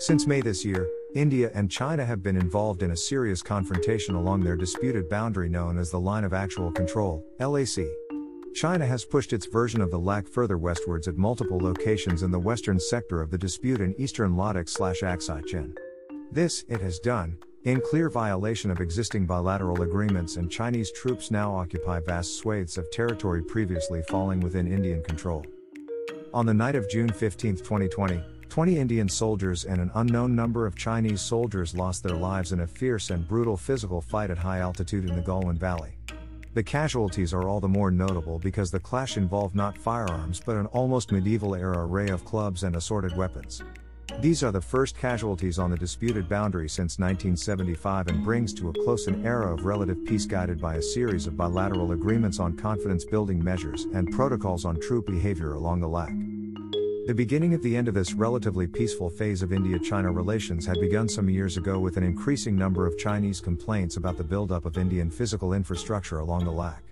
Since May this year, India and China have been involved in a serious confrontation along their disputed boundary known as the Line of Actual Control, LAC. China has pushed its version of the LAC further westwards at multiple locations in the western sector of the dispute in eastern Ladakh slash Aksai Chin. This, it has done, in clear violation of existing bilateral agreements, and Chinese troops now occupy vast swathes of territory previously falling within Indian control. On the night of June 15, 2020, 20 Indian soldiers and an unknown number of Chinese soldiers lost their lives in a fierce and brutal physical fight at high altitude in the Galwan Valley. The casualties are all the more notable because the clash involved not firearms but an almost medieval era array of clubs and assorted weapons. These are the first casualties on the disputed boundary since 1975 and brings to a close an era of relative peace guided by a series of bilateral agreements on confidence building measures and protocols on troop behavior along the LAC. The beginning of the end of this relatively peaceful phase of India China relations had begun some years ago with an increasing number of Chinese complaints about the buildup of Indian physical infrastructure along the LAC.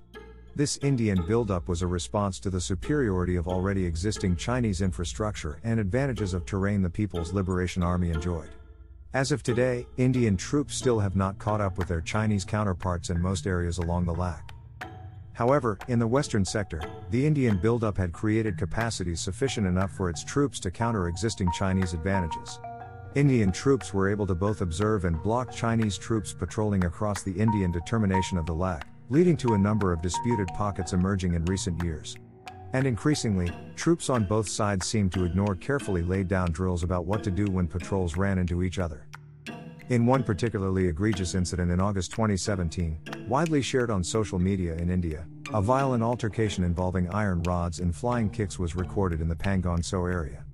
This Indian buildup was a response to the superiority of already existing Chinese infrastructure and advantages of terrain the People's Liberation Army enjoyed. As of today, Indian troops still have not caught up with their Chinese counterparts in most areas along the LAC. However, in the western sector, the Indian buildup had created capacities sufficient enough for its troops to counter existing Chinese advantages. Indian troops were able to both observe and block Chinese troops patrolling across the Indian determination of the LAC, leading to a number of disputed pockets emerging in recent years. And increasingly, troops on both sides seemed to ignore carefully laid down drills about what to do when patrols ran into each other. In one particularly egregious incident in August 2017, widely shared on social media in India, a violent altercation involving iron rods and flying kicks was recorded in the Pangong area.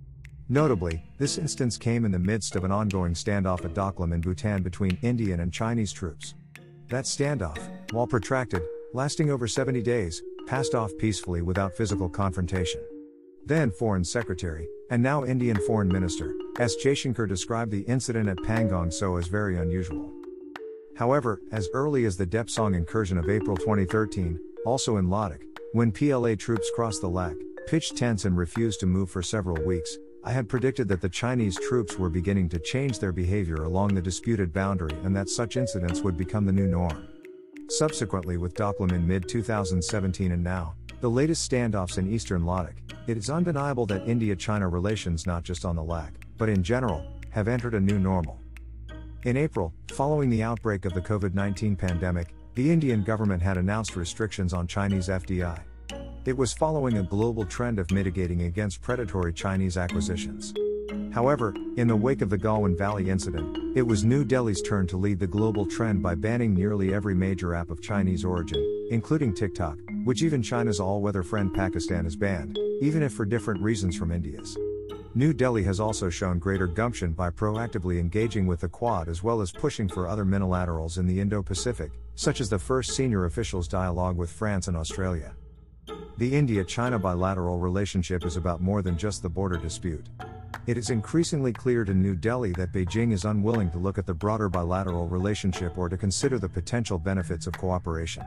Notably, this instance came in the midst of an ongoing standoff at Doklam in Bhutan between Indian and Chinese troops. That standoff, while protracted, lasting over 70 days, passed off peacefully without physical confrontation. Then Foreign Secretary, and now Indian Foreign Minister, S. Jaishankar described the incident at Pangong Tso as very unusual. However, as early as the Depsang incursion of April 2013, also in Ladakh, when PLA troops crossed the LAC, pitched tents and refused to move for several weeks, I had predicted that the Chinese troops were beginning to change their behavior along the disputed boundary and that such incidents would become the new norm. Subsequently, with Doklam in mid 2017 and now, the latest standoffs in eastern Ladakh, it is undeniable that India China relations, not just on the LAC, but in general, have entered a new normal. In April, following the outbreak of the COVID 19 pandemic, the Indian government had announced restrictions on Chinese FDI. It was following a global trend of mitigating against predatory Chinese acquisitions. However, in the wake of the Galwan Valley incident, it was New Delhi's turn to lead the global trend by banning nearly every major app of Chinese origin, including TikTok, which even China's all weather friend Pakistan has banned, even if for different reasons from India's. New Delhi has also shown greater gumption by proactively engaging with the Quad as well as pushing for other minilaterals in the Indo Pacific, such as the first senior officials dialogue with France and Australia. The India China bilateral relationship is about more than just the border dispute. It is increasingly clear to New Delhi that Beijing is unwilling to look at the broader bilateral relationship or to consider the potential benefits of cooperation.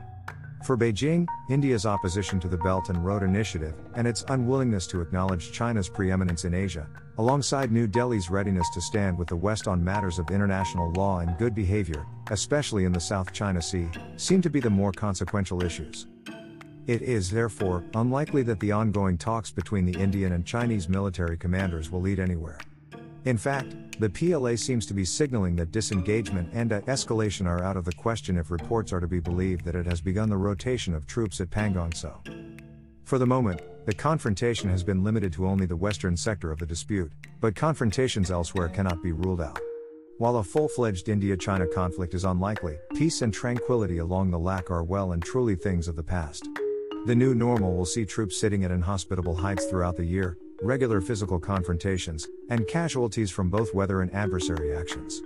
For Beijing, India's opposition to the Belt and Road Initiative, and its unwillingness to acknowledge China's preeminence in Asia, alongside New Delhi's readiness to stand with the West on matters of international law and good behavior, especially in the South China Sea, seem to be the more consequential issues. It is, therefore, unlikely that the ongoing talks between the Indian and Chinese military commanders will lead anywhere. In fact, the PLA seems to be signaling that disengagement and escalation are out of the question if reports are to be believed that it has begun the rotation of troops at Pangong Tso. For the moment, the confrontation has been limited to only the western sector of the dispute, but confrontations elsewhere cannot be ruled out. While a full fledged India China conflict is unlikely, peace and tranquility along the LAC are well and truly things of the past. The new normal will see troops sitting at inhospitable heights throughout the year, regular physical confrontations, and casualties from both weather and adversary actions.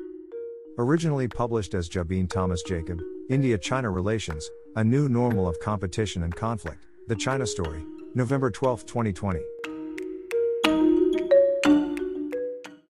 Originally published as Jabin Thomas Jacob, India China Relations, A New Normal of Competition and Conflict, The China Story, November 12, 2020.